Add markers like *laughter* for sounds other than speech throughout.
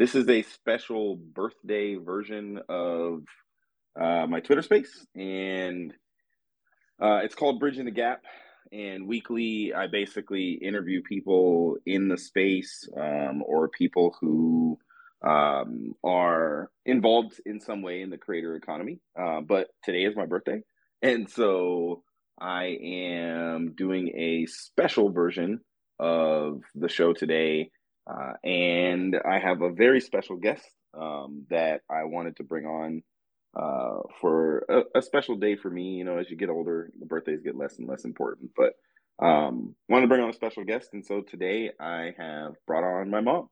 this is a special birthday version of uh, my Twitter space, and uh, it's called Bridging the Gap. And weekly, I basically interview people in the space um, or people who um, are involved in some way in the creator economy. Uh, but today is my birthday. And so I am doing a special version of the show today. Uh, and I have a very special guest um, that I wanted to bring on uh, for a, a, special day for me. You know, as you get older, the birthdays get less and less important. But um, wanted to bring on a special guest, and so today I have brought on my mom,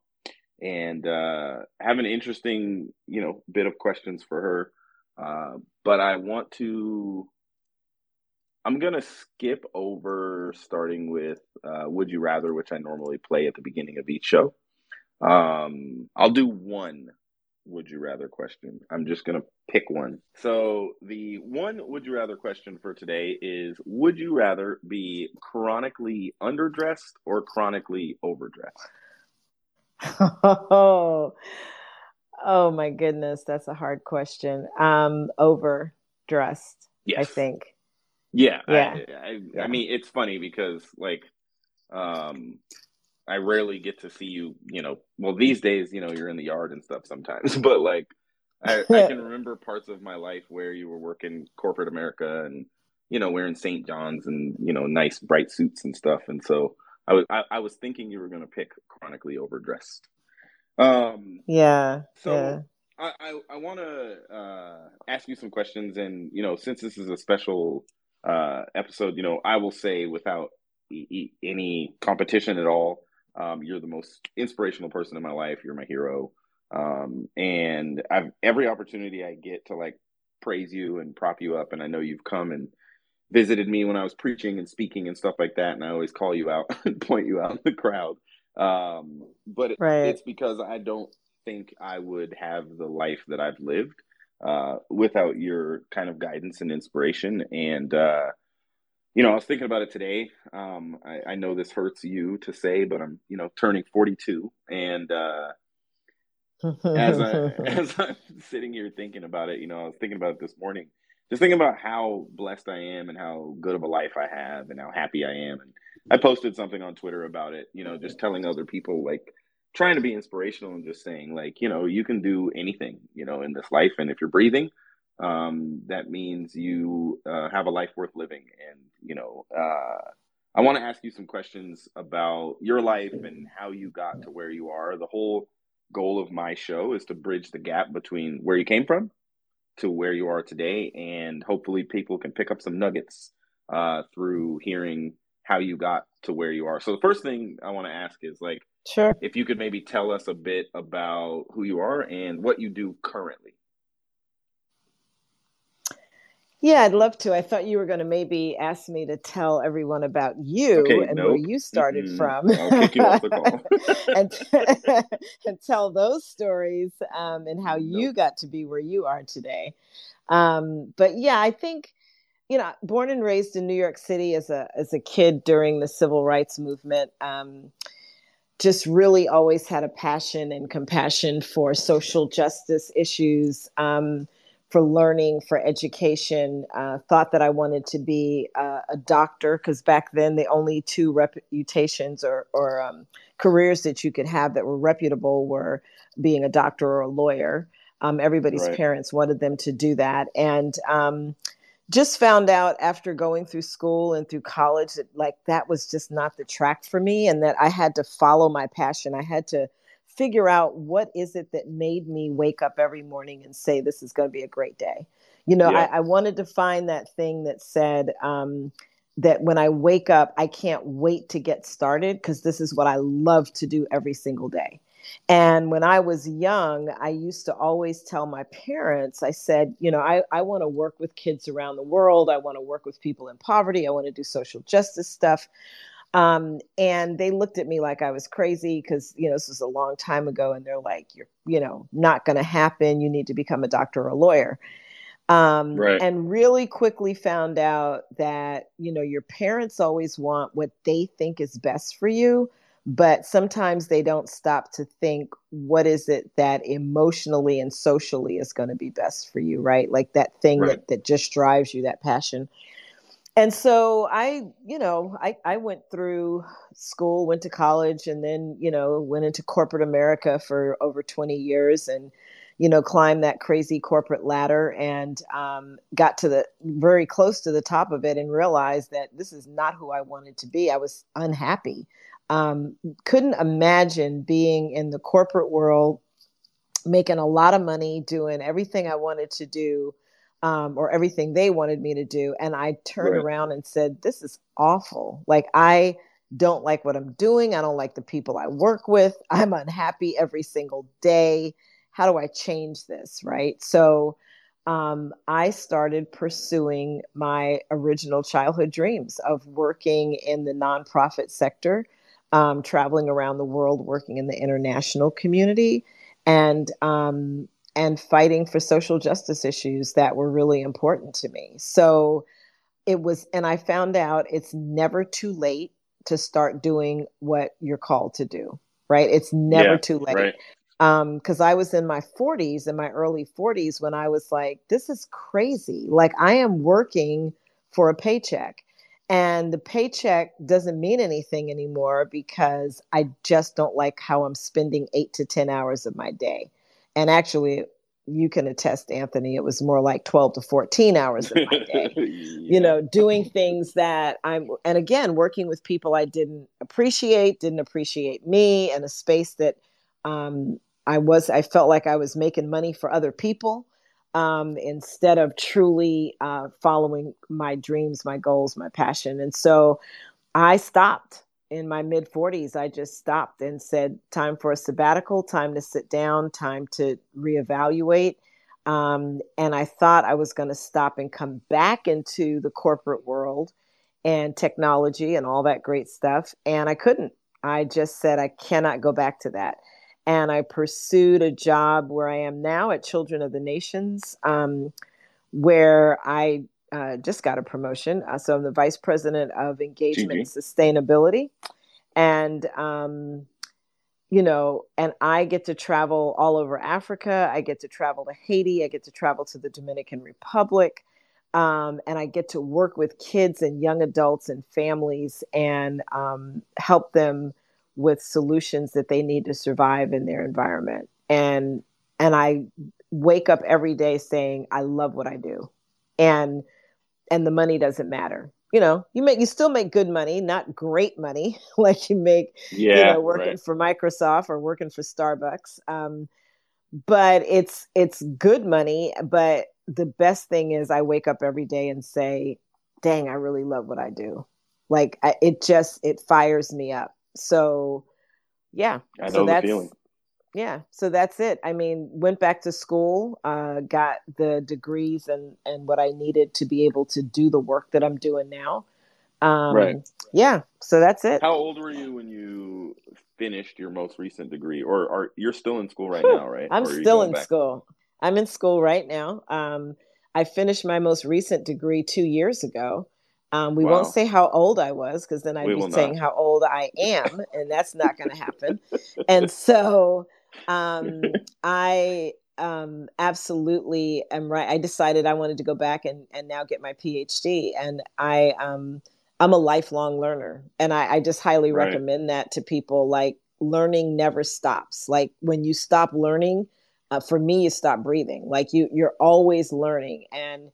and uh, have an interesting, you know, bit of questions for her. Uh, but I want to I'm gonna skip over starting with uh, "Would You Rather," which I normally play at the beginning of each show. Um, I'll do one "Would You Rather" question. I'm just gonna pick one. So the one "Would You Rather" question for today is: Would you rather be chronically underdressed or chronically overdressed? Oh, *laughs* oh my goodness, that's a hard question. Um, overdressed, yes. I think. Yeah, yeah. I, I, yeah. I mean, it's funny because like, um, I rarely get to see you. You know, well these days, you know, you're in the yard and stuff sometimes, *laughs* but like, I, I can *laughs* remember parts of my life where you were working corporate America and you know wearing St. John's and you know nice bright suits and stuff, and so I was I, I was thinking you were going to pick chronically overdressed. Um, yeah. So. Yeah. I, I, I want to uh, ask you some questions, and you know, since this is a special uh, episode, you know, I will say without e- e- any competition at all, um, you're the most inspirational person in my life. You're my hero. Um, and I've every opportunity I get to like praise you and prop you up. And I know you've come and visited me when I was preaching and speaking and stuff like that. And I always call you out *laughs* and point you out in the crowd. Um, but right. it's because I don't think I would have the life that I've lived uh, without your kind of guidance and inspiration. And, uh, you know, I was thinking about it today. Um, I, I, know this hurts you to say, but I'm, you know, turning 42. And uh, as, I, *laughs* as I'm sitting here thinking about it, you know, I was thinking about it this morning, just thinking about how blessed I am and how good of a life I have and how happy I am. And I posted something on Twitter about it, you know, just telling other people, like, trying to be inspirational and just saying like you know you can do anything you know in this life and if you're breathing um, that means you uh, have a life worth living. And you know uh, i want to ask you some questions about your life and how you got to where you are. The whole goal of my show is to bridge the gap between where you came from to where you are today and hopefully people can pick up some nuggets uh, through hearing how you got to where you are. So the first thing i want to ask is like Sure. If you could maybe tell us a bit about who you are and what you do currently. Yeah, I'd love to. I thought you were going to maybe ask me to tell everyone about you okay, and nope. where you started mm-hmm. from. *laughs* and, *laughs* and tell those stories um, and how nope. you got to be where you are today. Um, but yeah, I think you know, born and raised in New York City as a as a kid during the civil rights movement. Um, just really always had a passion and compassion for social justice issues, um, for learning, for education. Uh, thought that I wanted to be uh, a doctor because back then the only two reputations or, or um, careers that you could have that were reputable were being a doctor or a lawyer. Um, everybody's right. parents wanted them to do that, and um, just found out after going through school and through college that like that was just not the track for me and that I had to follow my passion. I had to figure out what is it that made me wake up every morning and say this is going to be a great day. You know, yeah. I, I, wanted to find that thing that said um, that when I wake up, I can't wait to get started because this is what I love to do every single day. And when I was young, I used to always tell my parents, I said, you know, I, I want to work with kids around the world. I want to work with people in poverty. I want to do social justice stuff. Um, and they looked at me like I was crazy because, you know, this was a long time ago. And they're like, you're, you know, not going to happen. You need to become a doctor or a lawyer. Um, right. And really quickly found out that, you know, your parents always want what they think is best for you but sometimes they don't stop to think what is it that emotionally and socially is going to be best for you right? Like that thing right. that, that just drives you that passion. And so i you know I, I went through school went to college and then you know went into corporate america for over 20 years and you know climbed that crazy corporate ladder and um, got to the very close to the top of it and realized that this is not who i wanted to be. I was unhappy um, couldn't imagine being in the corporate world, making a lot of money, doing everything I wanted to do, um, or everything they wanted me to do. And I turned right. around and said, This is awful. Like, I don't like what I'm doing. I don't like the people I work with. I'm unhappy every single day. How do I change this? Right. So, um, I started pursuing my original childhood dreams of working in the nonprofit sector um, traveling around the world, working in the international community, and um, and fighting for social justice issues that were really important to me. So it was, and I found out it's never too late to start doing what you're called to do. Right? It's never yeah, too late. Right because um, I was in my 40s, in my early 40s, when I was like, this is crazy. Like, I am working for a paycheck and the paycheck doesn't mean anything anymore because I just don't like how I'm spending eight to 10 hours of my day. And actually, you can attest, Anthony, it was more like 12 to 14 hours of my day, yeah. *laughs* you know, doing things that I'm, and again, working with people I didn't appreciate, didn't appreciate me, in a space that um, I was, I felt like I was making money for other people um, instead of truly uh, following my dreams, my goals, my passion. And so I stopped in my mid 40s. I just stopped and said, time for a sabbatical, time to sit down, time to reevaluate. Um, and I thought I was going to stop and come back into the corporate world and technology and all that great stuff. And I couldn't. I just said, I cannot go back to that and I pursued a job where I am now at Children of the Nations, um, where I uh, just got a promotion. Uh, so I'm the vice president of engagement and sustainability, and um, you know, and I get to travel all over Africa. I get to travel to Haiti. I get to travel to the Dominican Republic. Um, and I get to work with kids and young adults and families and um, help them with solutions that they need to survive in their environment. And and I wake up every day saying I love what I do. And and the money doesn't matter. You know, you make you still make good money, not great money *laughs* like you make yeah, you know working right. for Microsoft or working for Starbucks. Um, but it's it's good money, but the best thing is I wake up every day and say, "Dang, I really love what I do." Like I, it just it fires me up so yeah I so that's yeah so that's it. I mean went back to school uh, got the degrees and and what i needed to be able to do the work that i'm doing now. Um, right. yeah so that's it. How old were you when you finished your most recent degree? Or are you're still in school right now right? I'm still in back? school. I'm in school right now. Um, i finished my most recent degree two years ago um, we wow. won't say how old I was because then I'd we be saying not. how old I am, and that's not going to happen. *laughs* and so um, *laughs* I um, absolutely am right. I decided I wanted to go back and, and now get my PhD, and I um, I'm a lifelong learner, and I, I just highly right. recommend that to people. Like learning never stops. Like when you stop learning, uh, for me, you stop breathing. Like you you're always learning and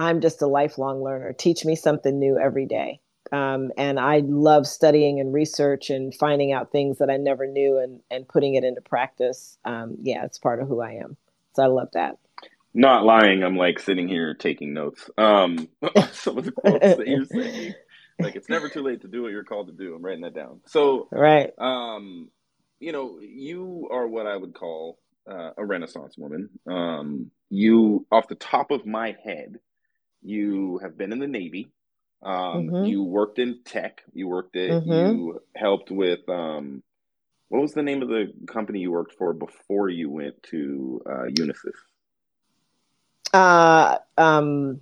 I'm just a lifelong learner. Teach me something new every day. Um, and I love studying and research and finding out things that I never knew and, and putting it into practice. Um, yeah, it's part of who I am. So I love that. Not lying, I'm like sitting here taking notes. Um, *laughs* some of the quotes that you're saying, like it's never too late to do what you're called to do. I'm writing that down. So, right. Um, you know, you are what I would call uh, a Renaissance woman. Um, you, off the top of my head, you have been in the Navy. Um, mm-hmm. You worked in tech. You worked at. Mm-hmm. You helped with. Um, what was the name of the company you worked for before you went to uh, Unisys? Uh, um,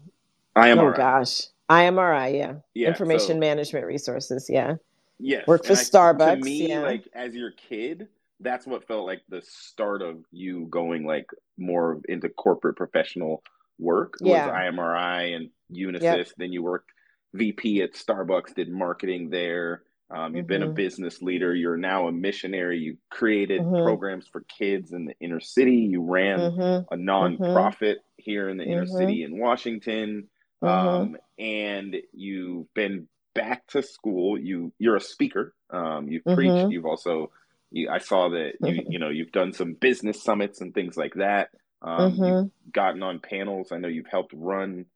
IMRI. Oh gosh, IMRI. Yeah. yeah Information so, Management Resources. Yeah. Yes. Work for and I- Starbucks. To me, yeah. like as your kid, that's what felt like the start of you going like more into corporate professional work. Yeah. Was IMRI and Unisys. Yep. Then you worked VP at Starbucks, did marketing there. Um, you've been a Mhm. business leader. You're now a missionary. You created Mhm. programs for kids in the inner city. You ran Mhm. a nonprofit here in the inner Mhm. city in Washington. Um, and you've been back to school. You you're a speaker. Um, you've preached. You've also you, I saw that you *laughs* you know you've done some business summits and things like that. Um, You've Mhm. gotten on panels. I know you've helped run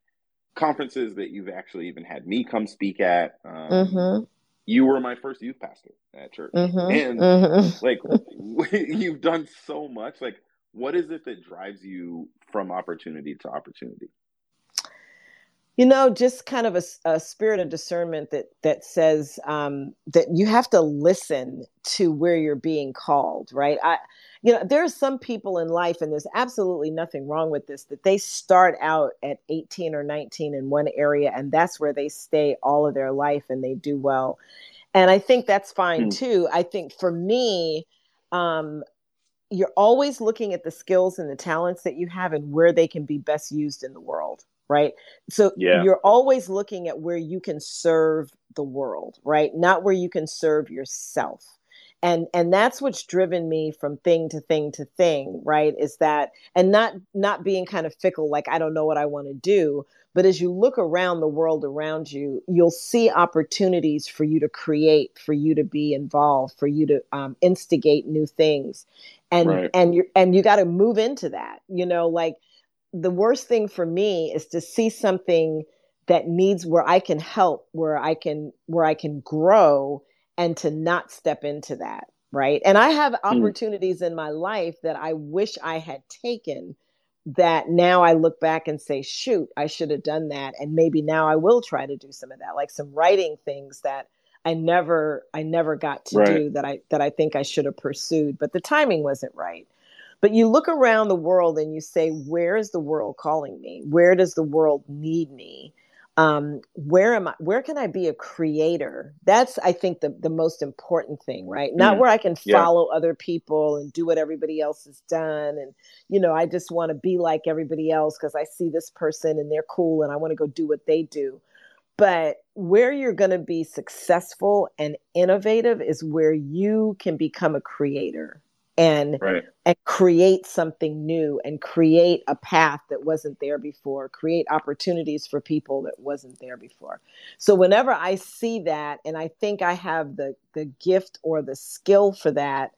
conferences that you've actually even had me come speak at. Um, Mhm. You were my first youth pastor at church, Mhm. and Mhm. like *laughs* you've done so much like what is it that drives you from opportunity to opportunity you know just kind of a spirit of discernment that that says um, that you have to listen to where you're being called right? I you know there are some people in life and there's absolutely nothing wrong with this that they start out at 18 or 19 in one area and that's where they stay all of their life and they do well. And i think that's fine Hmm. too. I think for me um, you're always looking at the skills and the talents that you have and where they can be best used in the world right? So Yeah. you're always looking at where you can serve the world right? Not where you can serve yourself. And and that's what's driven me from thing to thing to thing right? Is that and not not being kind of fickle like i don't know what i want to do. But as you look around the world around you you'll see opportunities for you to create for you to be involved for you to um, instigate new things. And Right. and you and you got to move into that you know? Like the worst thing for me is to see something that needs where I can help, where I can where I can grow and to not step into that, right? And I have hmm. opportunities in my life that I wish I had taken that now I look back and say, shoot, I should have done that and maybe now I will try to do some of that, like some writing things that I never I never got to Right. do that I that I think I should have pursued, but the timing wasn't right. But you look around the world and you say, where is the world calling me? Where does the world need me? Um, where am I? Where can I be a creator? That's, I think, the, the most important thing, right? Not Mm, where I can yeah. follow other people and do what everybody else has done. And, you know, I just want to be like everybody else because I see this person and they're cool and I want to go do what they do. But where you're going to be successful and innovative is where you can become a creator and right. and create something new and create a path that wasn't there before create opportunities for people that wasn't there before. So whenever i see that and i think i have the the gift or the skill for that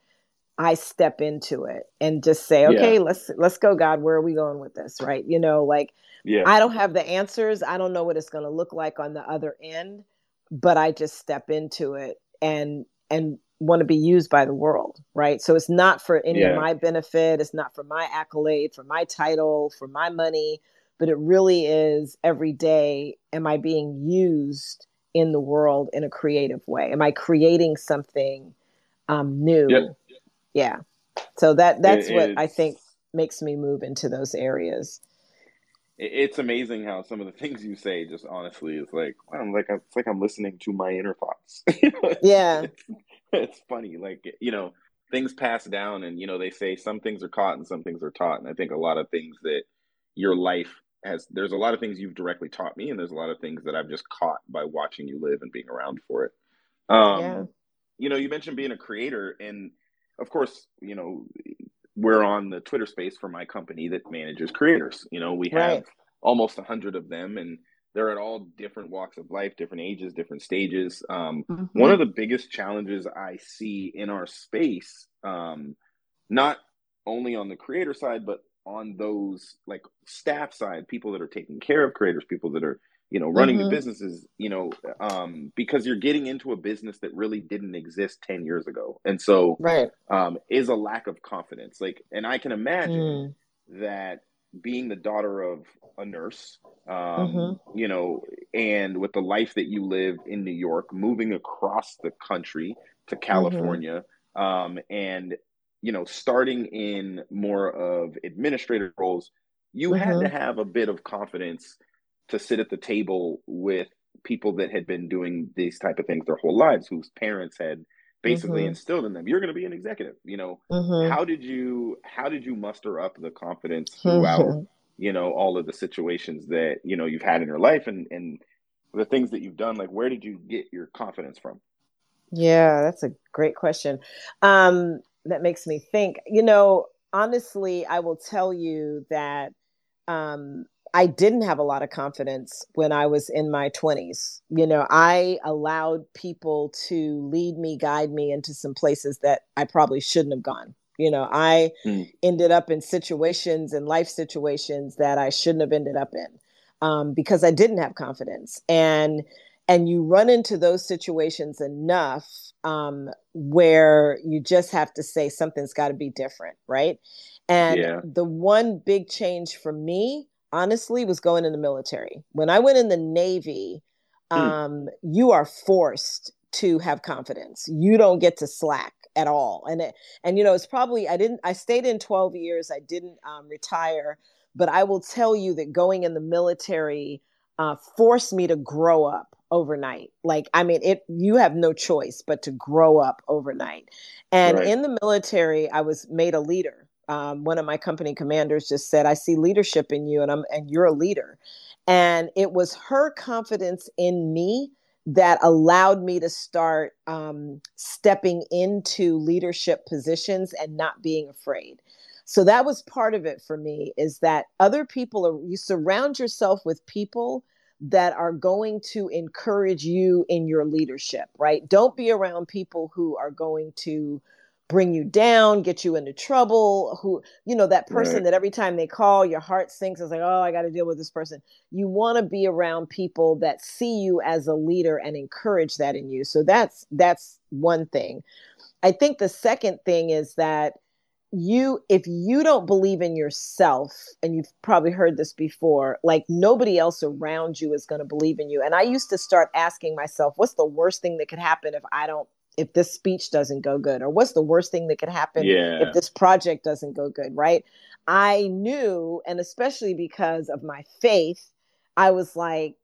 i step into it and just say Yeah. okay let's let's go god where are we going with this? Right? You know like yeah. I don't have the answers. I don't know what it's going to look like on the other end, but I just step into it and and want to be used by the world, right? So it's not for any Yeah. of my benefit, it's not for my accolade, for my title, for my money, but it really is every day am I being used in the world in a creative way? Am I creating something um new? Yeah. Yeah. So that that's It- what I think makes me move into those areas. it's amazing how some of the things you say just honestly is like I'm like it's like I'm listening to my inner thoughts. *laughs* You know, it's- Yeah. it's, it's funny. Like you know, things pass down, and you know they say some things are caught and some things are taught, and I think a lot of things that your life has. There's a lot of things you've directly taught me, and there's a lot of things that I've just caught by watching you live and being around for it. Um, Yeah. You know, you mentioned being a creator, and of course, you know, we're on the Twitter space for my company that manages creators. You know, we have Right. almost a hundred of them, and they're at all different walks of life, different ages, different stages. Um, Mm-hmm. one of the biggest challenges I see in our space, um, not only on the creator side, but on those like staff side, people that are taking care of creators, people that are you know running the Mhm. businesses, you know, um, because you're getting into a business that really didn't exist ten years ago, and so Right. um, is a lack of confidence. Like, and I can imagine Mm. that being the daughter of a nurse, um, Mhm. you know, and with the life that you live in New York, moving across the country to California, um, and you know, starting in more of administrative roles, you had to have a bit of confidence to sit at the table with people that had been doing these type of things their whole lives, whose parents had basically mm-hmm. instilled in them, you're going to be an executive. You know, mm-hmm. how did you how did you muster up the confidence *laughs* throughout, mm-hmm. you know, all of the situations that you know you've had in your life and and the things that you've done? Like, where did you get your confidence from? Yeah, that's a great question. Um, that makes me think. You know, honestly, I will tell you that um, I didn't have a lot of confidence when I was in my 20s. You know, I allowed people to lead me, guide me into some places that I probably shouldn't have gone. You know, I mm. ended up in situations and life situations that I shouldn't have ended up in um, because I didn't have confidence. And and you run into those situations enough um, where you just have to say something's got to be different, right? And yeah. the one big change for me, honestly, was going in the military. When I went in the Navy, mm. um, you are forced to have confidence. You don't get to slack at all. And it, and you know, it's probably I didn't. I stayed in twelve years. I didn't um, retire, but I will tell you that going in the military uh, forced me to grow up overnight. Like, I mean, it you have no choice but to grow up overnight. And right. in the military, I was made a leader. Um, one of my company commanders just said, "I see leadership in you, and I'm and you're a leader." And it was her confidence in me that allowed me to start um, stepping into leadership positions and not being afraid. So that was part of it for me is that other people are you surround yourself with people that are going to encourage you in your leadership, right? Don't be around people who are going to bring you down, get you into trouble, who, you know, that person right. that every time they call, your heart sinks. It's like, oh, I got to deal with this person. You want to be around people that see you as a leader and encourage that in you. So that's that's one thing. I think the second thing is that you if you don't believe in yourself and you've probably heard this before like nobody else around you is going to believe in you and i used to start asking myself what's the worst thing that could happen if i don't if this speech doesn't go good or what's the worst thing that could happen yeah. if this project doesn't go good right i knew and especially because of my faith i was like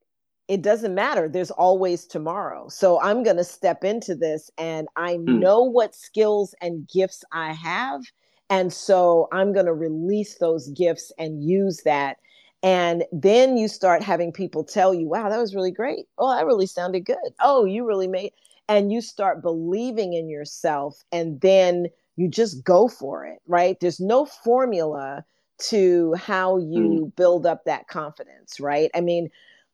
it doesn't matter there's always tomorrow so i'm going to step into this and i hmm. know what skills and gifts i have and so I'm going to release those gifts and use that. And then you start having people tell you, wow, that was really great. Oh, that really sounded good. Oh, you really made. And you start believing in yourself. And then you just go for it, right? There's no formula to how you mm. build up that confidence, right? I mean,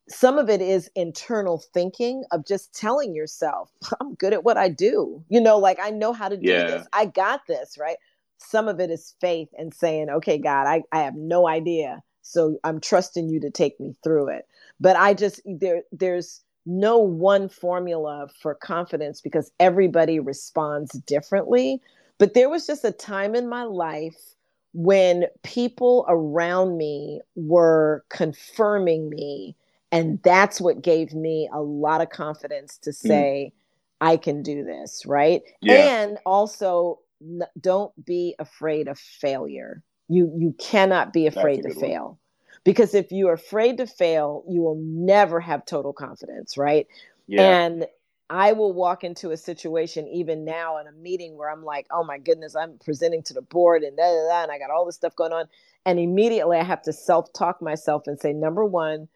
some of it is internal thinking of just telling yourself, *laughs* I'm good at what I do. You know, like I know how to do yeah. this. I got this, right? some of it is faith and saying, okay, God, I, I have no idea. So I'm trusting you to take me through it. But I just, there, there's no one formula for confidence because everybody responds differently. But there was just a time in my life when people around me were confirming me. And that's what gave me a lot of confidence to mm. say, mm. I can do this, right? Yeah. And also don't be afraid of failure. You you cannot be afraid to fail. One. Because if you're afraid to fail, you will never have total confidence, right? Yeah. And I will walk into a situation even now in a meeting where I'm like, oh my goodness, I'm presenting to the board and da, da, da, and I got all this stuff going on. And immediately I have to self talk myself and say, number one,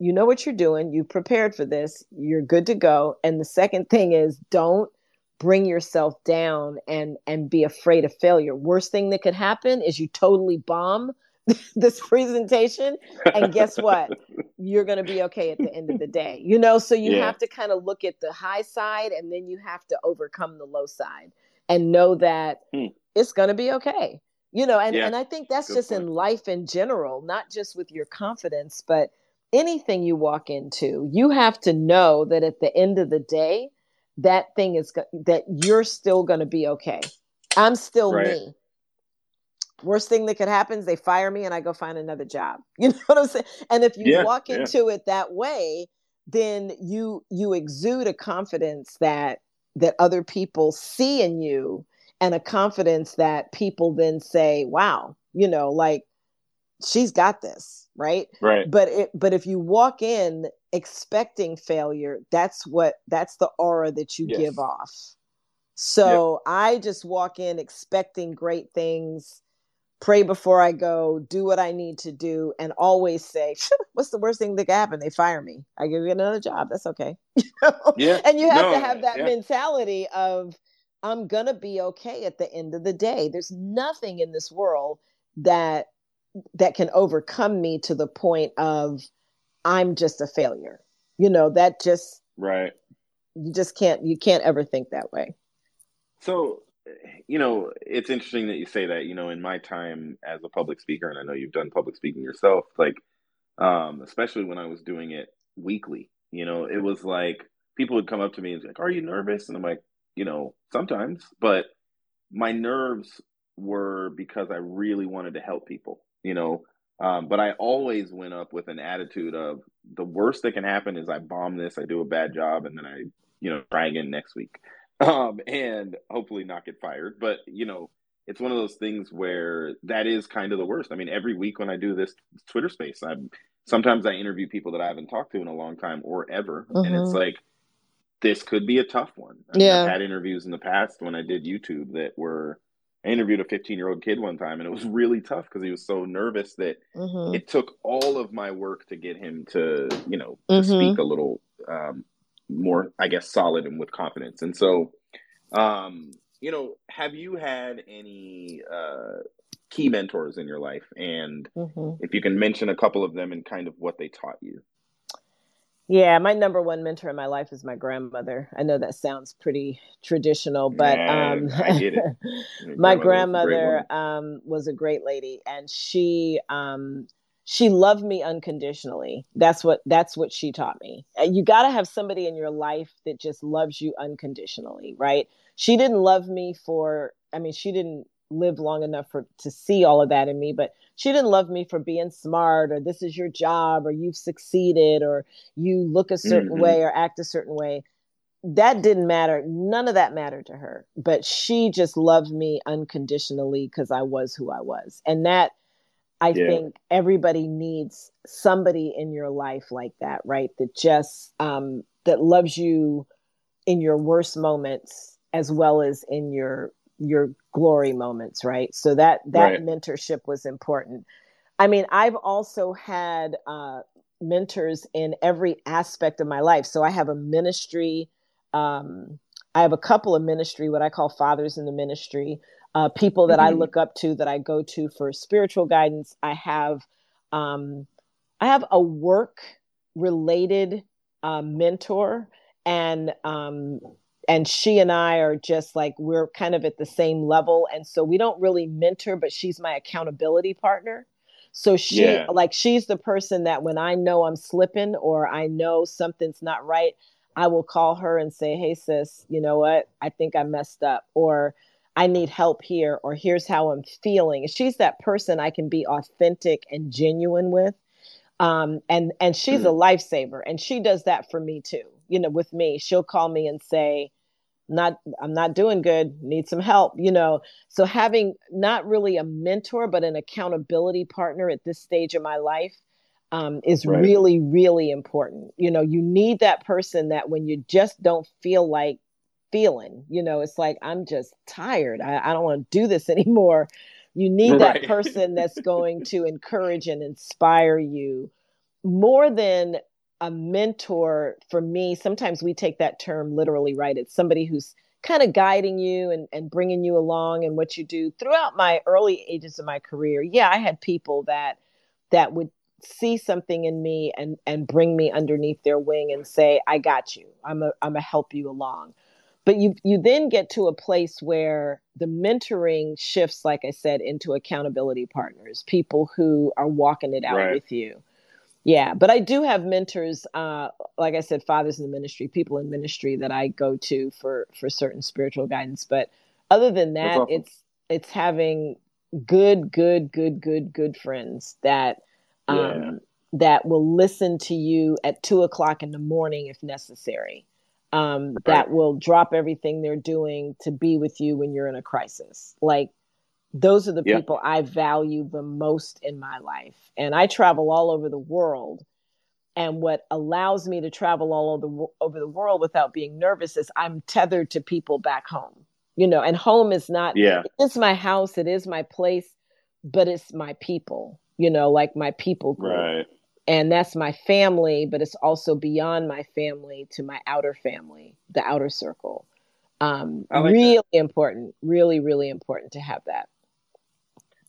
you know what you're doing. You prepared for this. You're good to go. And the second thing is don't bring yourself down and and be afraid of failure worst thing that could happen is you totally bomb *laughs* this presentation and guess what *laughs* you're going to be okay at the end of the day you know so you yeah. have to kind of look at the high side and then you have to overcome the low side and know that hmm. it's going to be okay you know and, yeah. and i think that's Good just point. in life in general not just with your confidence but anything you walk into you have to know that at the end of the day that thing is that you're still going to be okay. I'm still right. me. Worst thing that could happen is they fire me and I go find another job. *laughs* You know what I'm saying? And if you yeah, walk into yeah. it that way, then you you exude a confidence that that other people see in you and a confidence that people then say, "Wow, you know, like she's got this." Right? Right. But it but if you walk in expecting failure, that's what that's the aura that you yes. give off. So yep. I just walk in expecting great things, pray before I go, do what I need to do, and always say, "What's the worst thing that could happen? They fire me. I give you another job. That's okay." *laughs* Yeah. And you have no, to have that yeah. mentality of, "I'm gonna be okay at the end of the day." There's nothing in this world that that can overcome me to the point of I'm just a failure. You know, that just right. You just can't you can't ever think that way. So, you know, it's interesting that you say that, you know, in my time as a public speaker and I know you've done public speaking yourself, like um especially when I was doing it weekly, you know, it was like people would come up to me and be like, "Are you nervous?" and I'm like, you know, sometimes, but my nerves were because I really wanted to help people you know. Um, but I always went up with an attitude of the worst that can happen is I bomb this, I do a bad job, and then I, you know, try again next week, um, and hopefully not get fired. But you know, it's one of those things where that is kind of the worst. I mean, every week when I do this Twitter space, I'm sometimes I interview people that I haven't talked to in a long time or ever, mm-hmm. and it's mm-hmm. like this could be a tough one. I mean, yeah, I've had interviews in the past when I did YouTube that were I interviewed a 15 year old kid one time, and it was really tough because he was so nervous that mm-hmm. it took all of my work to get him to, you know, to mm-hmm. speak a little um, more, I guess, solid and with confidence. And so, um, you know, have you had any uh, key mentors in your life? And mm-hmm. if you can mention a couple of them and kind of what they taught you. Yeah, my number one mentor in my life is my grandmother. I know that sounds pretty traditional, but um, I get it. *laughs* my grandmother um, was a great lady, and she um, she loved me unconditionally. That's what that's what she taught me. You got to have somebody in your life that just loves you unconditionally, right? She didn't love me for. I mean, she didn't live long enough for to see all of that in me, but she didn't love me for being smart or this is your job or you've succeeded or you look a certain mm-hmm. way or act a certain way that didn't matter none of that mattered to her but she just loved me unconditionally because i was who i was and that i yeah. think everybody needs somebody in your life like that right that just um that loves you in your worst moments as well as in your your glory moments right so that that right. mentorship was important i mean i've also had uh, mentors in every aspect of my life so i have a ministry um, i have a couple of ministry what i call fathers in the ministry uh, people that mm-hmm. i look up to that i go to for spiritual guidance. I have um, i have a work related uh, mentor and um, and she and I are just like we're kind of at the same level. And so we don't really mentor but she's my accountability partner. So she yeah. like she's the person that when I know I'm slipping or I know something's not right I will call her and say hey sis you know what? I think I messed up. Or I need help here or here's how I'm feeling she's that person I can be authentic and genuine with um, and and she's mm-hmm. a lifesaver and she does that for me too you know with me she'll call me and say not i'm not doing good need some help you know so having not really a mentor but an accountability partner at this stage of my life um, is right. really really important you know you need that person that when you just don't feel like feeling you know it's like i'm just tired. I, I don't want to do this *laughs* anymore. You need right. that person *laughs* that's going to encourage and inspire you more than a mentor for me. Sometimes we take that term literally right? It's somebody who's kind of guiding you and, and bringing you along and what you do. Throughout my early ages of my career yeah i had people that that would see something in me and and bring me underneath their wing and say i got you. I'm a i'm a help you along but you you then get to a place where the mentoring shifts like i said into accountability partners people who are walking it out right. with you yeah but i do have mentors uh, like i said fathers in the ministry people in ministry that i go to for for certain spiritual guidance but other than that awesome. it's it's having good good good good good friends that um yeah. that will listen to you at two o'clock in the morning if necessary um right. that will drop everything they're doing to be with you when you're in a crisis like those are the yeah. people I value the most in my life. And I travel all over the world. and what allows me to travel all over the, over the world without being nervous is i'm tethered to people back home you know and home is not yeah it's my house it is my place but it's my people you know like my people group. right and that's my family but it's also beyond my family to my outer family the outer circle. Um like really that. important really really important to have that.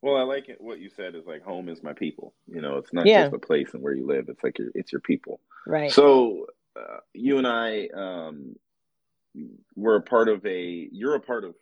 Well i like it what you said is like home is my people. You know it's not yeah. just a place and where you live it's like your it's your people. Right. So uh, you and i um were a part of a you're a part of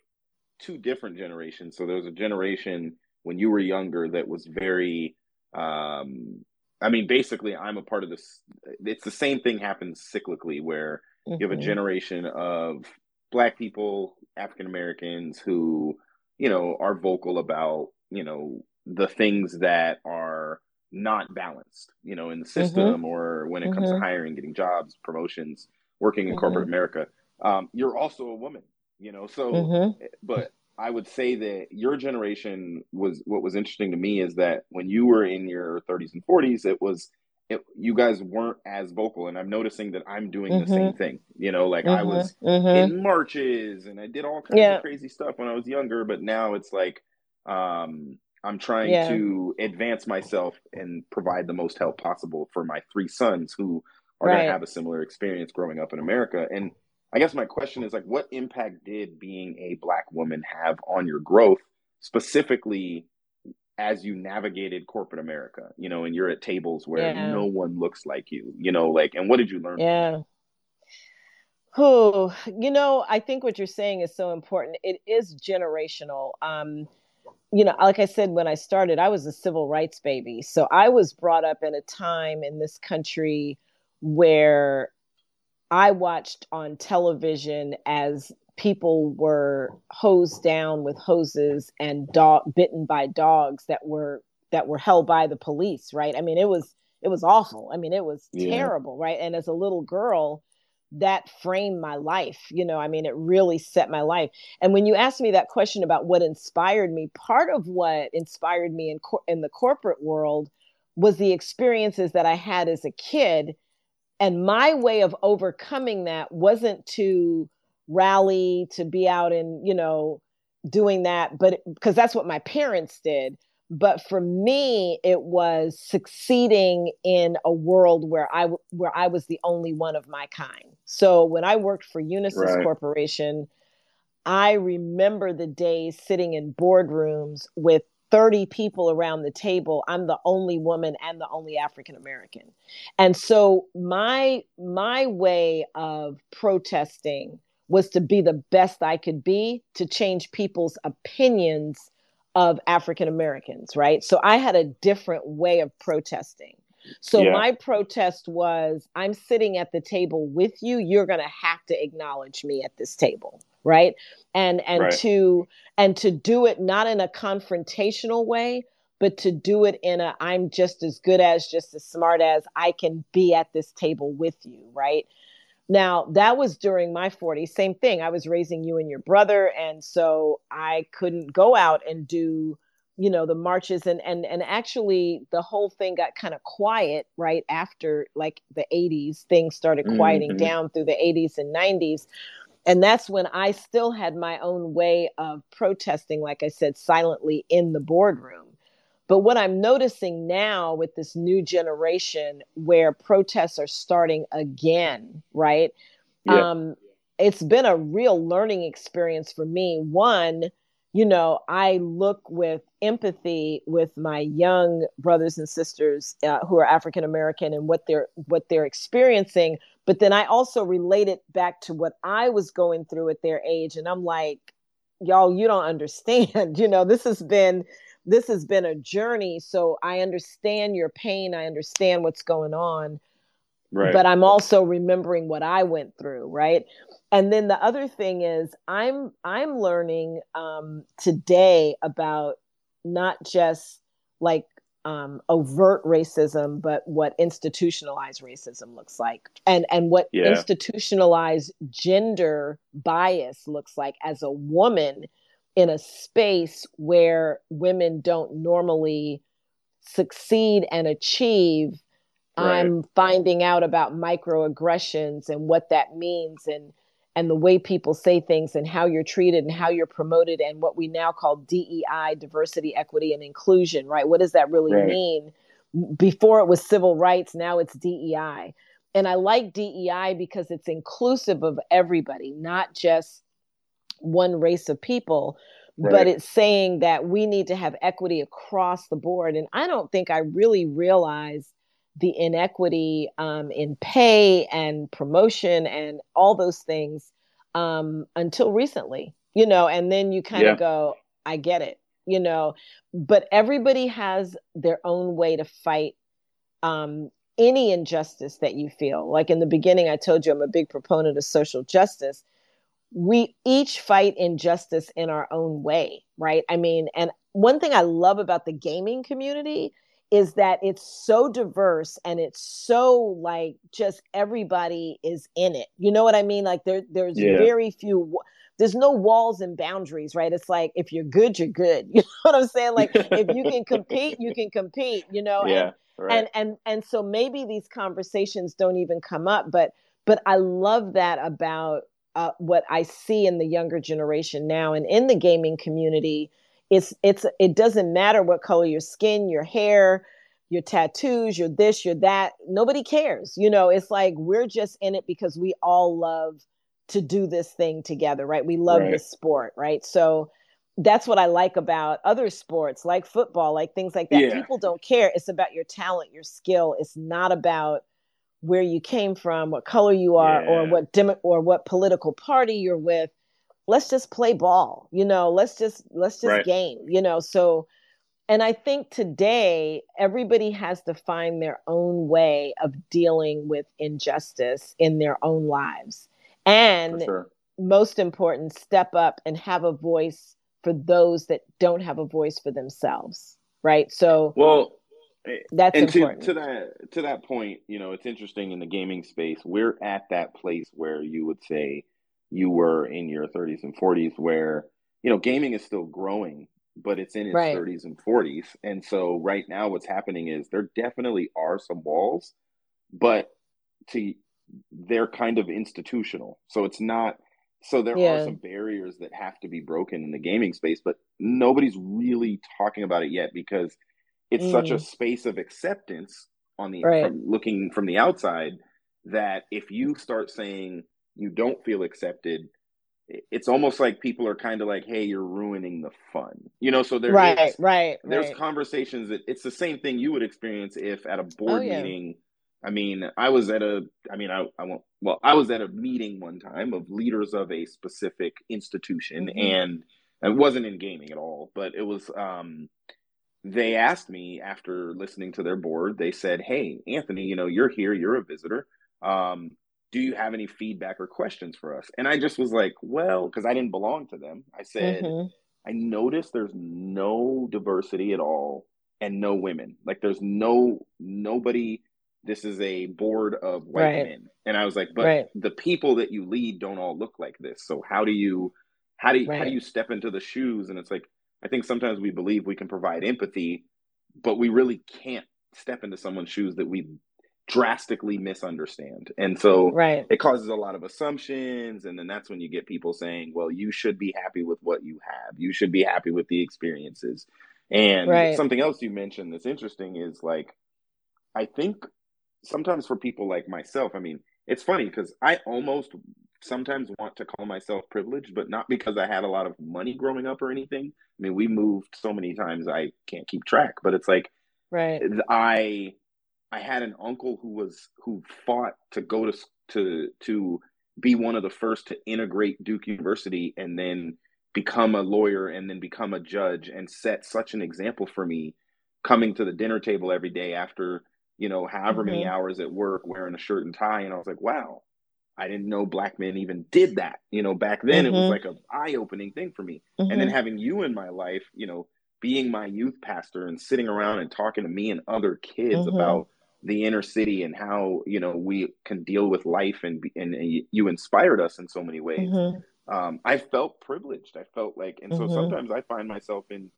two different generations. So there was a generation when you were younger that was very um I mean, basically, I'm a part of this. It's the same thing happens cyclically where mm-hmm. you have a mm-hmm. generation of Black people, African Americans who, you know, are vocal about, you know, the things that are not balanced, you know, in the mm-hmm. system mm-hmm. or when it comes mm-hmm. to hiring, getting jobs, promotions, working in corporate mm-hmm. America. Um, you're also a woman, you know, so, but I would say that your generation was what was interesting to me is that when you were in your 30s and 40s, it was it, you guys weren't as vocal, and I'm noticing that I'm doing mm-hmm. the same mm-hmm. thing. You know, like mm-hmm. I was mm-hmm. in marches and I did all kinds yeah. of crazy stuff when I was younger, but now it's like um, I'm trying yeah. to advance myself and provide the most help possible for my three sons who are right. going to have a similar experience growing up in America. And I guess my question is like, what impact did being a black woman have on your growth, specifically as you navigated corporate America? You know, and you're at tables where yeah. no one looks like you. You know, like, and what did you learn? Yeah. Oh, you know, I think what you're saying is so important. It is generational. Um, you know, like I said when I started, I was a civil rights baby. So I was brought up in a time in this country where I watched on television as people were hosed down with hoses and dog bitten by dogs that were that were held by the police right? I mean it was it was awful. I mean it was yeah. terrible right? And as a little girl that framed my life you know? I mean it really set my life. And when you asked me that question about what inspired me part of what inspired me in cor- in the corporate world was the experiences that i had as a kid and my way of overcoming that wasn't to rally to be out and you know doing that but because that's what my parents did but for me it was succeeding in a world where i where i was the only one of my kind so when i worked for unisys right. corporation i remember the days sitting in boardrooms with 30 people around the table i'm the only woman and the only african american. And so my my way of protesting was to be the best i could be to change people's opinions of african americans right? So i had a different way of protesting. So yeah. my protest was i'm sitting at the table with you. You're going to have to acknowledge me at this table right? And and right. to and to do it not in a confrontational way but to do it in a i'm just as good as just as smart as i can be at this table with you right? Now that was during my 40s same thing. I was raising you and your brother and so i couldn't go out and do you know the marches. And and and actually the whole thing got kind of quiet right after like the 80s things started quieting mm-hmm. down through the 80s and 90s and that's when I still had my own way of protesting, like I said, silently in the boardroom. But what I'm noticing now with this new generation where protests are starting again, right? Yeah. Um, it's been a real learning experience for me. One, you know, I look with empathy with my young brothers and sisters uh, who are African American and what they're what they're experiencing but then I also relate it back to what I was going through at their age. And I'm like, y'all, you don't *laughs* understand. you know, this has been this has been a journey. So I understand your pain. I understand what's going on. Right. But I'm also remembering what I went through, right? And then the other thing is I'm I'm learning um, today about not just like um, overt racism, but what institutionalized racism looks like, and and what yeah. institutionalized gender bias looks like as a woman in a space where women don't normally succeed and achieve right. I'm finding out about microaggressions and what that means and and the way people say things and how you're treated and how you're promoted and what we now call DEI, diversity, equity, and inclusion, right? What does that really right. mean? Before it was civil rights, now it's DEI. And I like DEI because it's inclusive of everybody, not just one race of people, right. but it's saying that we need to have equity across the board. And I don't think I really realized the inequity um, in pay and promotion and all those things um, until recently, you know, and then you kind of yeah. go, I get it, you know, but everybody has their own way to fight um, any injustice that you feel. Like in the beginning, I told you I'm a big proponent of social justice. We each fight injustice in our own way, right? I mean, and one thing I love about the gaming community is that it's so diverse and it's so like just everybody is in it. You know what I mean? Like there there's yeah. very few there's no walls and boundaries, right? It's like if you're good, you're good. *laughs* You know what I'm saying? Like if you can compete, you can compete, you know? Yeah. And, right. and and and so maybe these conversations don't even come up, but but I love that about uh, what I see in the younger generation now and in the gaming community it's it's it doesn't matter what color your skin your hair your tattoos your this your that nobody cares you know it's like we're just in it because we all love to do this thing together right we love right. this sport right so that's what i like about other sports like football like things like that yeah. people don't care it's about your talent your skill it's not about where you came from what color you are yeah. or what demo- or what political party you're with let's just play ball you know let's just let's just right. game you know so and i think today everybody has to find their own way of dealing with injustice in their own lives and sure. most important step up and have a voice for those that don't have a voice for themselves right so well eh, that's and important. To, to that to that point you know it's interesting in the gaming space we're at that place where you would say you were in your 30s and 40s where you know gaming is still growing but it's in its right. 30s and 40s and so right now what's happening is there definitely are some walls but to they're kind of institutional so it's not so there yeah. are some barriers that have to be broken in the gaming space but nobody's really talking about it yet because it's mm. such a mm. space of acceptance on the right. from looking from the outside that if you start saying you don't feel accepted it's almost like people are kind of like hey you're ruining the fun you know so there right is, right there's right. conversations that it's the same thing you would experience if at a board oh, yeah. meeting i mean i was at a i mean i i won't well i was at a meeting one time of leaders of a specific institution mm-hmm. and it wasn't in gaming at all but it was um they asked me after listening to their board they said hey anthony you know you're here you're a visitor um do you have any feedback or questions for us? And I just was like, well, because I didn't belong to them. I said, mm-hmm. I noticed there's no diversity at all and no women. Like there's no nobody. This is a board of white right. men. And I was like, but right. the people that you lead don't all look like this. So how do you how do you right. how do you step into the shoes? And it's like I think sometimes we believe we can provide empathy, but we really can't step into someone's shoes that we drastically misunderstand. And so right. it causes a lot of assumptions. And then that's when you get people saying, well, you should be happy with what you have, you should be happy with the experiences. And right. something else you mentioned that's interesting is like, I think sometimes for people like myself, I mean, it's funny because I almost sometimes want to call myself privileged, but not because I had a lot of money growing up or anything. I mean, we moved so many times I can't keep track, but it's like, right. I I had an uncle who was who fought to go to to to be one of the first to integrate Duke University and then become a lawyer and then become a judge and set such an example for me coming to the dinner table every day after you know however mm-hmm. many hours at work wearing a shirt and tie and I was like wow I didn't know black men even did that you know back then mm-hmm. it was mm-hmm. like a eye-opening thing for me mm-hmm. and then mm-hmm. having you in my life you know being my youth pastor and sitting around and talking to me and other kids mm-hmm. about the inner city and how you know we can deal with life and and, you inspired us in so many ways mm-hmm. um, i felt privileged i felt like and mm-hmm. so sometimes i find myself in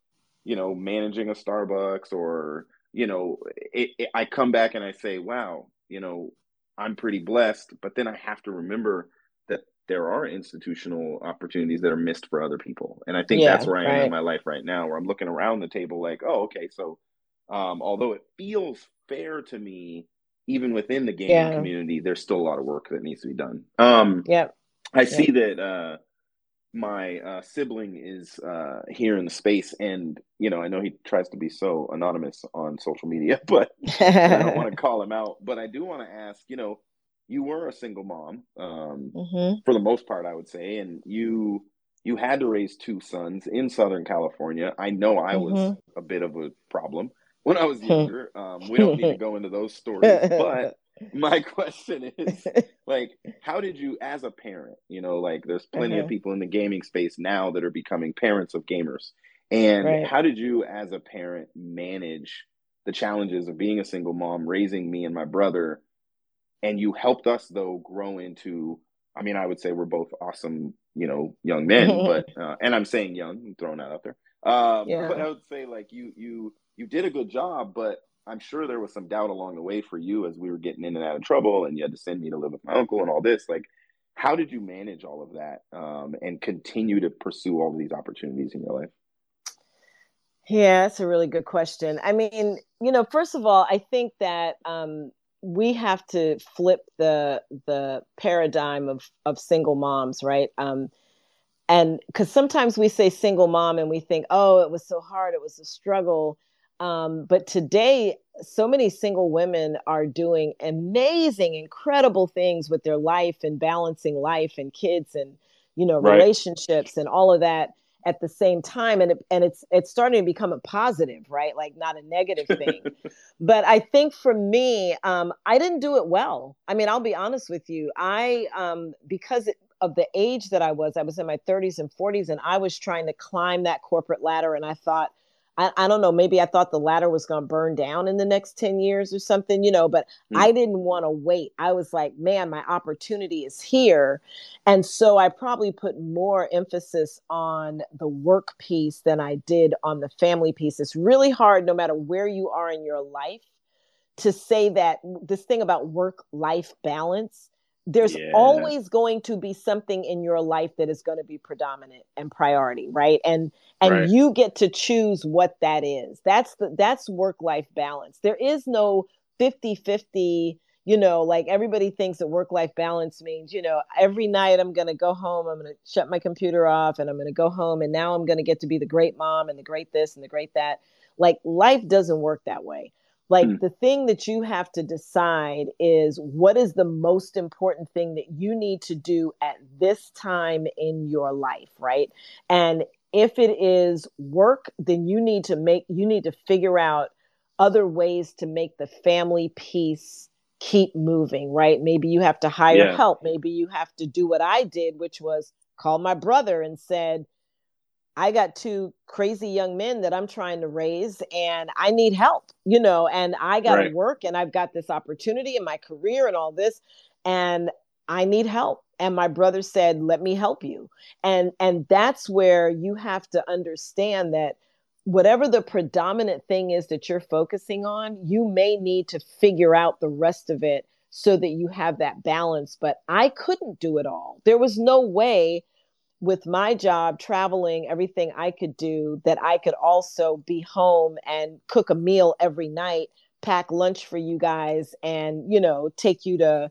you know managing a starbucks or you know, it, it, I come back and I say, wow, you know, I'm pretty blessed. But then I have to remember that there are institutional opportunities that are missed for other people. And I think yeah, that's where I am in my life right now, where I'm looking around the table like, oh, okay, so um, although it feels fair to me, even within the gaming yeah. community, there's still a lot of work that needs to be done. Um, yeah. I see that uh, my uh, sibling is uh, here in the space, and you know, I know he tries to be so anonymous on social media, *laughs* but I don't want to *laughs* call him out. But I do want to ask, you know, you were a single mom um, mm-hmm. for the most part, I would say, and you you had to raise two sons in Southern California. I know I mm-hmm. was a bit of a problem when I was *laughs* younger. Um, we don't need to go into those stories, but *laughs* my question is *laughs* like how did you as a parent you know like there's plenty uh-huh. of people in the gaming space now that are becoming parents of gamers and right. how did you as a parent manage the challenges of being a single mom raising me and my brother and you helped us though grow into i mean i would say we're both awesome you know young men but uh, and i'm saying young I'm throwing that out there um, yeah. but i would say like you you you did a good job but I'm sure there was some doubt along the way for you as we were getting in and out of trouble, and you had to send me to live with my uncle and all this. Like, how did you manage all of that um, and continue to pursue all of these opportunities in your life? Yeah, that's a really good question. I mean, you know, first of all, I think that um, we have to flip the the paradigm of of single moms, right? Um, and because sometimes we say single mom and we think, oh, it was so hard, it was a struggle um, but today, so many single women are doing amazing, incredible things with their life and balancing life and kids and you know right. relationships and all of that at the same time. And it, and it's it's starting to become a positive right? Like not a negative thing. *laughs* But i think for me um, i didn't do it well. I mean i'll be honest with you. I um, because of the age that i was i was in my 30s and 40s and i was trying to climb that corporate ladder and i thought I, I don't know, maybe I thought the ladder was going to burn down in the next 10 years or something, you know, but mm. I didn't want to wait. I was like, man, my opportunity is here. And so I probably put more emphasis on the work piece than I did on the family piece. It's really hard, no matter where you are in your life, to say that this thing about work life balance there's yeah. always going to be something in your life that is going to be predominant and priority right? And and right. you get to choose what that is. That's the that's work life balance. There is no 50 50 you know like everybody thinks that work life balance means you know every night i'm going to go home i'm going to shut my computer off and i'm going to go home and now i'm going to get to be the great mom and the great this and the great that. Like life doesn't work that way like mm. the thing that you have to decide is what is the most important thing that you need to do at this time in your life, right? And if it is work, then you need to make, you need to figure out other ways to make the family piece keep moving, right? Maybe you have to hire yeah. help. Maybe you have to do what I did, which was call my brother and said, I got two crazy young men that I'm trying to raise and I need help, you know, and I got to right. work and I've got this opportunity in my career and all this and I need help. And my brother said, "Let me help you." And and that's where you have to understand that whatever the predominant thing is that you're focusing on, you may need to figure out the rest of it so that you have that balance, but I couldn't do it all. There was no way with my job traveling everything i could do that i could also be home and cook a meal every night pack lunch for you guys and you know take you to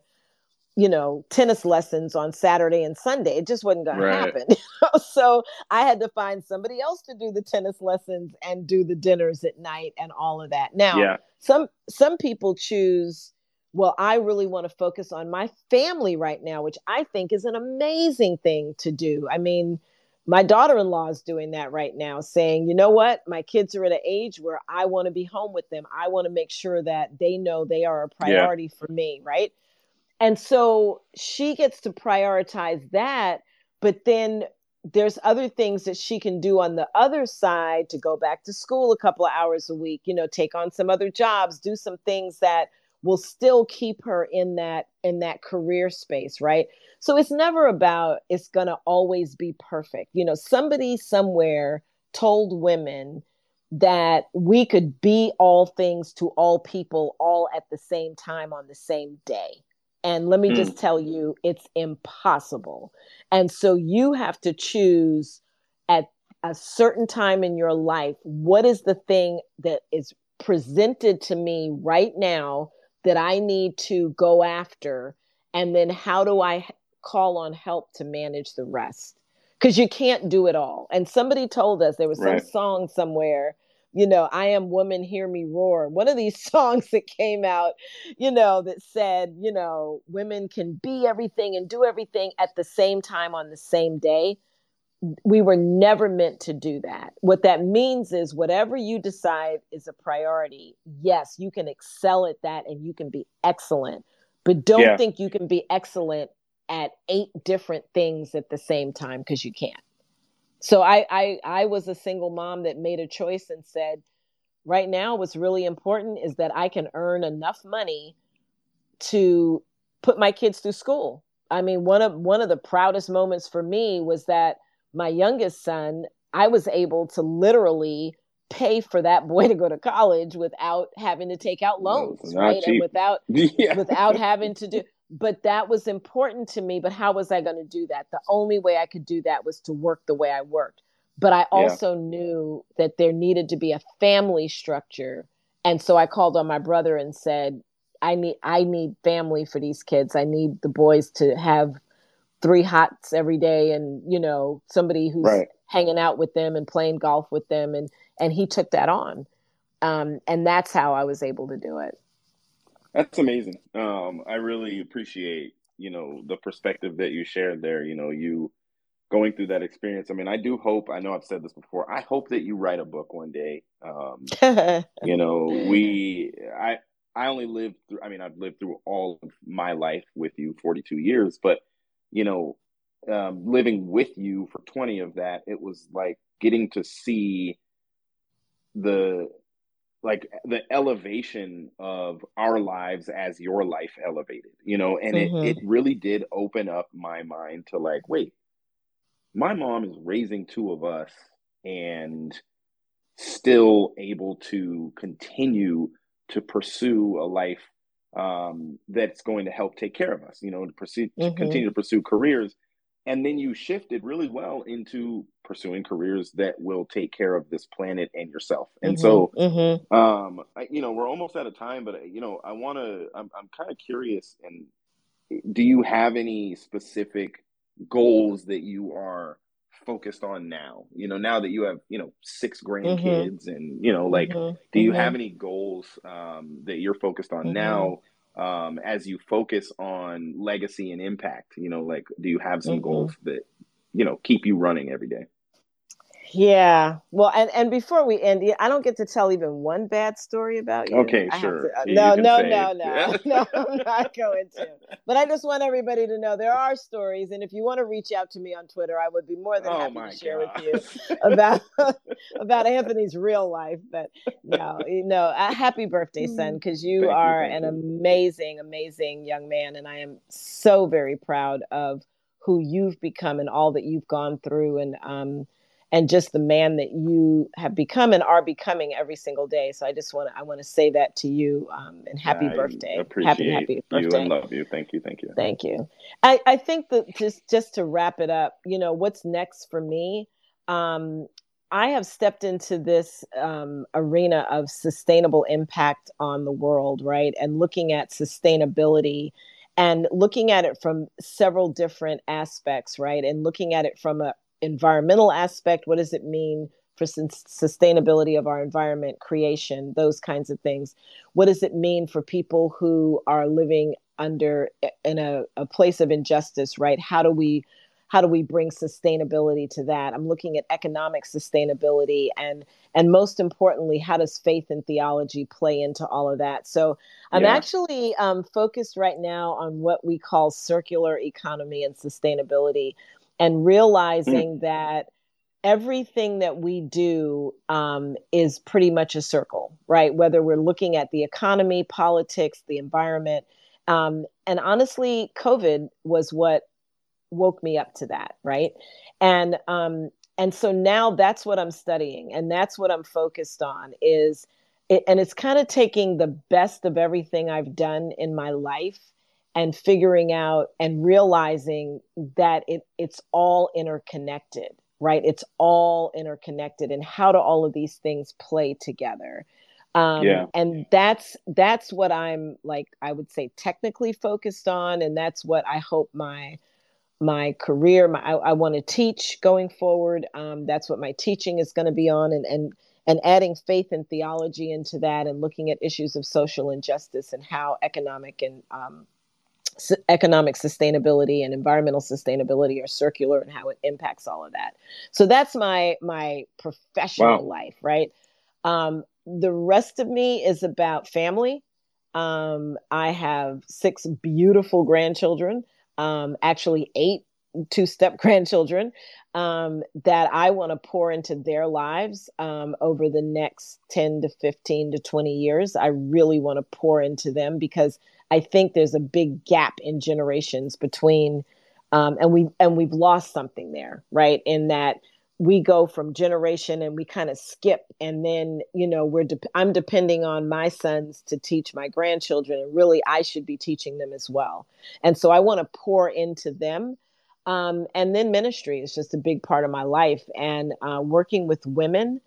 you know tennis lessons on saturday and sunday it just wasn't going right. to happen *laughs* so i had to find somebody else to do the tennis lessons and do the dinners at night and all of that now yeah. some some people choose well, I really want to focus on my family right now, which I think is an amazing thing to do. I mean, my daughter in law is doing that right now, saying, you know what, my kids are at an age where I want to be home with them. I want to make sure that they know they are a priority yeah. for me, right? And so she gets to prioritize that, but then there's other things that she can do on the other side to go back to school a couple of hours a week, you know, take on some other jobs, do some things that will still keep her in that in that career space right so it's never about it's going to always be perfect you know somebody somewhere told women that we could be all things to all people all at the same time on the same day. And let me mm. just tell you, it's impossible. And so you have to choose at a certain time in your life what is the thing that is presented to me right now that I need to go after? And then how do I call on help to manage the rest? Because you can't do it all. And somebody told us there was some right. song somewhere you know, I am woman, hear me roar. One of these *laughs* songs that came out, you know, that said, you know, women can be everything and do everything at the same time on the same day. We were never meant to do that. What that means is whatever you decide is a priority, yes, you can excel at that and you can be excellent, but don't yeah. think you can be excellent at eight different things at the same time because you can't so I, I i was a single mom that made a choice and said right now what's really important is that i can earn enough money to put my kids through school i mean one of one of the proudest moments for me was that my youngest son i was able to literally pay for that boy to go to college without having to take out loans right cheap. and without *laughs* yeah. without having to do but that was important to me but how was i going to do that the only way i could do that was to work the way i worked but i also yeah. knew that there needed to be a family structure and so i called on my brother and said i need i need family for these kids i need the boys to have three hots every day and you know somebody who's right. hanging out with them and playing golf with them and and he took that on um, and that's how i was able to do it that's amazing. Um, I really appreciate you know the perspective that you shared there. You know, you going through that experience. I mean, I do hope. I know I've said this before. I hope that you write a book one day. Um, *laughs* you know, we. I. I only lived through. I mean, I've lived through all of my life with you, forty-two years. But you know, um, living with you for twenty of that, it was like getting to see the like the elevation of our lives as your life elevated you know and mm-hmm. it, it really did open up my mind to like wait my mom is raising two of us and still able to continue to pursue a life um, that's going to help take care of us you know to pursue mm-hmm. to continue to pursue careers and then you shifted really well into pursuing careers that will take care of this planet and yourself and mm-hmm, so mm-hmm. um I, you know we're almost out of time but you know i want to i'm, I'm kind of curious and do you have any specific goals that you are focused on now you know now that you have you know six mm-hmm. grandkids mm-hmm. and you know like mm-hmm, do you have mm-hmm. any goals um, that you're focused on now um, as you focus on legacy and impact? You know, like do you have some mm-hmm. goals that you know keep you running every day? Yeah. Well, and and before we end, I don't get to tell even one bad story about you. Okay, I sure. To, uh, no, no, no, no, *laughs* no. *laughs* I'm not going to. But I just want everybody to know there are stories, and if you want to reach out to me on Twitter, I would be more than oh happy to share God. with you *laughs* about about Anthony's real life. But no, you know, uh, happy birthday, son, because you thank are you, an you. amazing, amazing young man, and I am so very proud of who you've become and all that you've gone through, and um and just the man that you have become and are becoming every single day. So I just want to I want to say that to you um, and happy I birthday. happy happy birthday. You and love you. Thank you. Thank you. Thank you. I I think that just just to wrap it up, you know, what's next for me? Um, I have stepped into this um, arena of sustainable impact on the world, right? And looking at sustainability and looking at it from several different aspects, right? And looking at it from a environmental aspect what does it mean for sustainability of our environment creation those kinds of things? What does it mean for people who are living under in a, a place of injustice right? How do we how do we bring sustainability to that? I'm looking at economic sustainability and and most importantly how does faith and theology play into all of that? So i'm yeah. actually um, focused right now on what we call circular economy and sustainability and mm. realizing mm. that everything that we do um, is pretty much a circle, right? Whether we're looking at the economy, politics, the environment. Um, and honestly, COVID was what woke me up to that, right? And um, and so now that's what i'm studying and that's what i'm focused on is it, and it's kind of taking the best of everything i've done in my life and figuring out and realizing that it it's all interconnected right? It's all interconnected and how do all of these things play together? Um, yeah. and that's that's what i'm like i would say technically focused on and that's what i hope my my career my, i, I want to teach going forward. Um, that's what my teaching is going to be on and and and adding faith and theology into that and looking at issues of social injustice and how economic and um, economic sustainability and environmental sustainability are circular and how it impacts all of that so that's my my professional wow. life right um, the rest of me is about family um, i have six beautiful grandchildren um, actually eight two step *laughs* grandchildren um, that I want to pour into their lives um, over the next 10 to 15 to 20 years. I really want to pour into them because I think there's a big gap in generations between, um, and we and we've lost something there, right? In that we go from generation and we kind of skip, and then you know we're de- I'm depending on my sons to teach my grandchildren, and really I should be teaching them as well. And so I want to pour into them. Um, and then ministry is just a big part of my life, and uh, working with women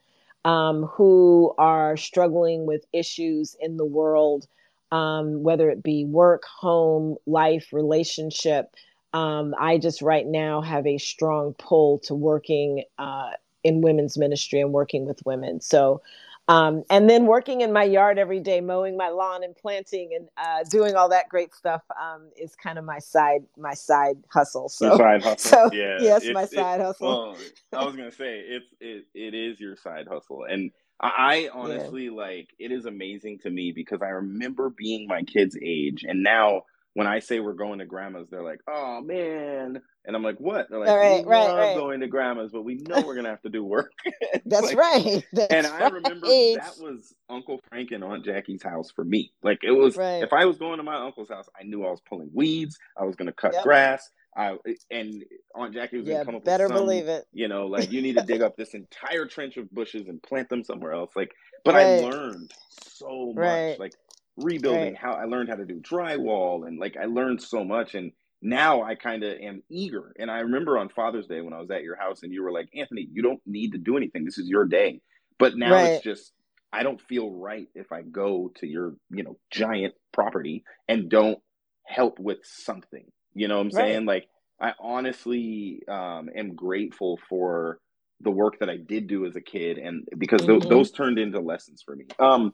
um, who are struggling with issues in the world um, whether it be work, home, life, relationship. Um, I just right now have a strong pull to working uh, in women's ministry and working with women. So, um, and then working in my yard every day, mowing my lawn and planting and uh, doing all that great stuff um, is kind of my side my side hustle. So, side *laughs* hustle. So, yeah, yes, my side hustle. Well, I was gonna say it's it, it is your side hustle, and I honestly yeah. like it is amazing to me because I remember being my kid's age, and now when I say we're going to grandma's, they're like, "Oh man," and I'm like, "What?" They're like, right, "We right, love right. going to grandma's, but we know we're gonna have to do work." *laughs* That's like, right. *laughs* That's and I remember that was Uncle Frank and Aunt Jackie's house for me. Like it was, if I was going to my uncle's house, I knew I was pulling weeds, I was gonna cut yep. grass, I and Aunt Jackie was yeah, gonna come up better with some, believe it. You know, like you need to dig up this entire trench of bushes and plant them somewhere else. Like, *laughs* but right. I learned so much. Right. Like rebuilding right. how I learned how to do drywall and like I learned so much and now I kind of am eager. And I remember on Father's Day when I was at your house and you were like, Anthony, you don't need to do anything. This is your day. But now it's just I don't feel right if I go to your, you know, giant property and don't help with something you know what I'm right. saying? Like I honestly um, am grateful for the work that I did do as a kid, and because mm-hmm. th- those turned into lessons for me. Um,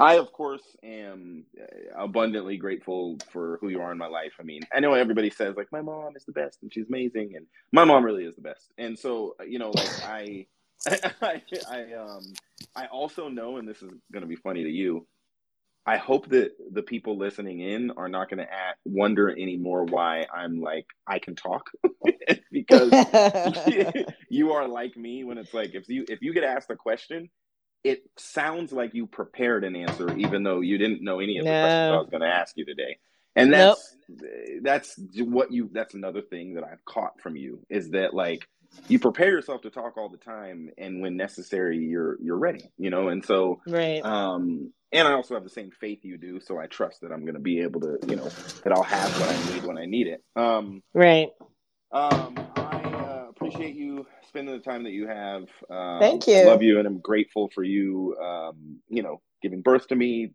I of course am uh, abundantly grateful for who you are in my life. I mean, I know everybody says like my mom is the best and she's amazing, and my mom really is the best. And so you know, like I, *laughs* I, I um, I also know, and this is going to be funny to you. I hope that the people listening in are not going to wonder anymore why I'm like I can talk *laughs* because *laughs* you are like me when it's like if you if you get asked a question, it sounds like you prepared an answer even though you didn't know any of the no. questions I was going to ask you today. And that's nope. that's what you that's another thing that I've caught from you is that like you prepare yourself to talk all the time and when necessary you're you're ready, you know? And so right. um and I also have the same faith you do, so I trust that I'm going to be able to, you know, that I'll have what I need when I need it. Um, right. Um, I uh, appreciate you spending the time that you have. Um, Thank you. Love you, and I'm grateful for you. Um, you know, giving birth to me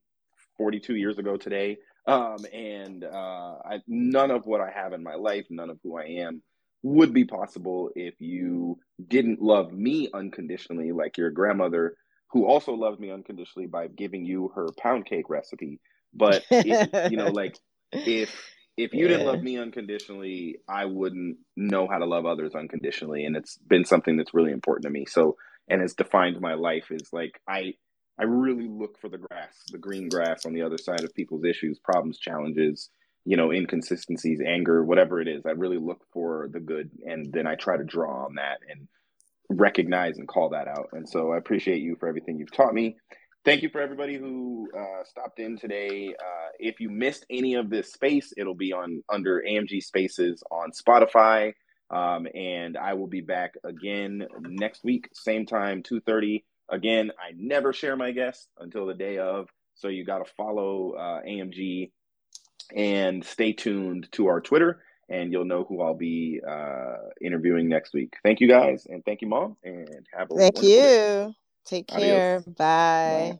42 years ago today. Um, and uh, I, none of what I have in my life, none of who I am, would be possible if you didn't love me unconditionally, like your grandmother who also loved me unconditionally by giving you her pound cake recipe. But it, you know, like if if you yeah. didn't love me unconditionally, I wouldn't know how to love others unconditionally, and it's been something that's really important to me. So, and it's defined my life is like I I really look for the grass, the green grass on the other side of people's issues, problems, challenges, you know, inconsistencies, anger, whatever it is. I really look for the good, and then I try to draw on that and recognize and call that out. And so I appreciate you for everything you've taught me. Thank you for everybody who uh, stopped in today. Uh, if you missed any of this space, it'll be on under AMG Spaces on Spotify. Um, and I will be back again next week, same time, 2.30. Again, I never share my guests until the day of. So you got to follow uh, AMG and stay tuned to our Twitter, and you'll know who I'll be uh, interviewing next week. Thank you guys, and thank you, Mom, and have a thank you. Day. Take care. Bye. Bye.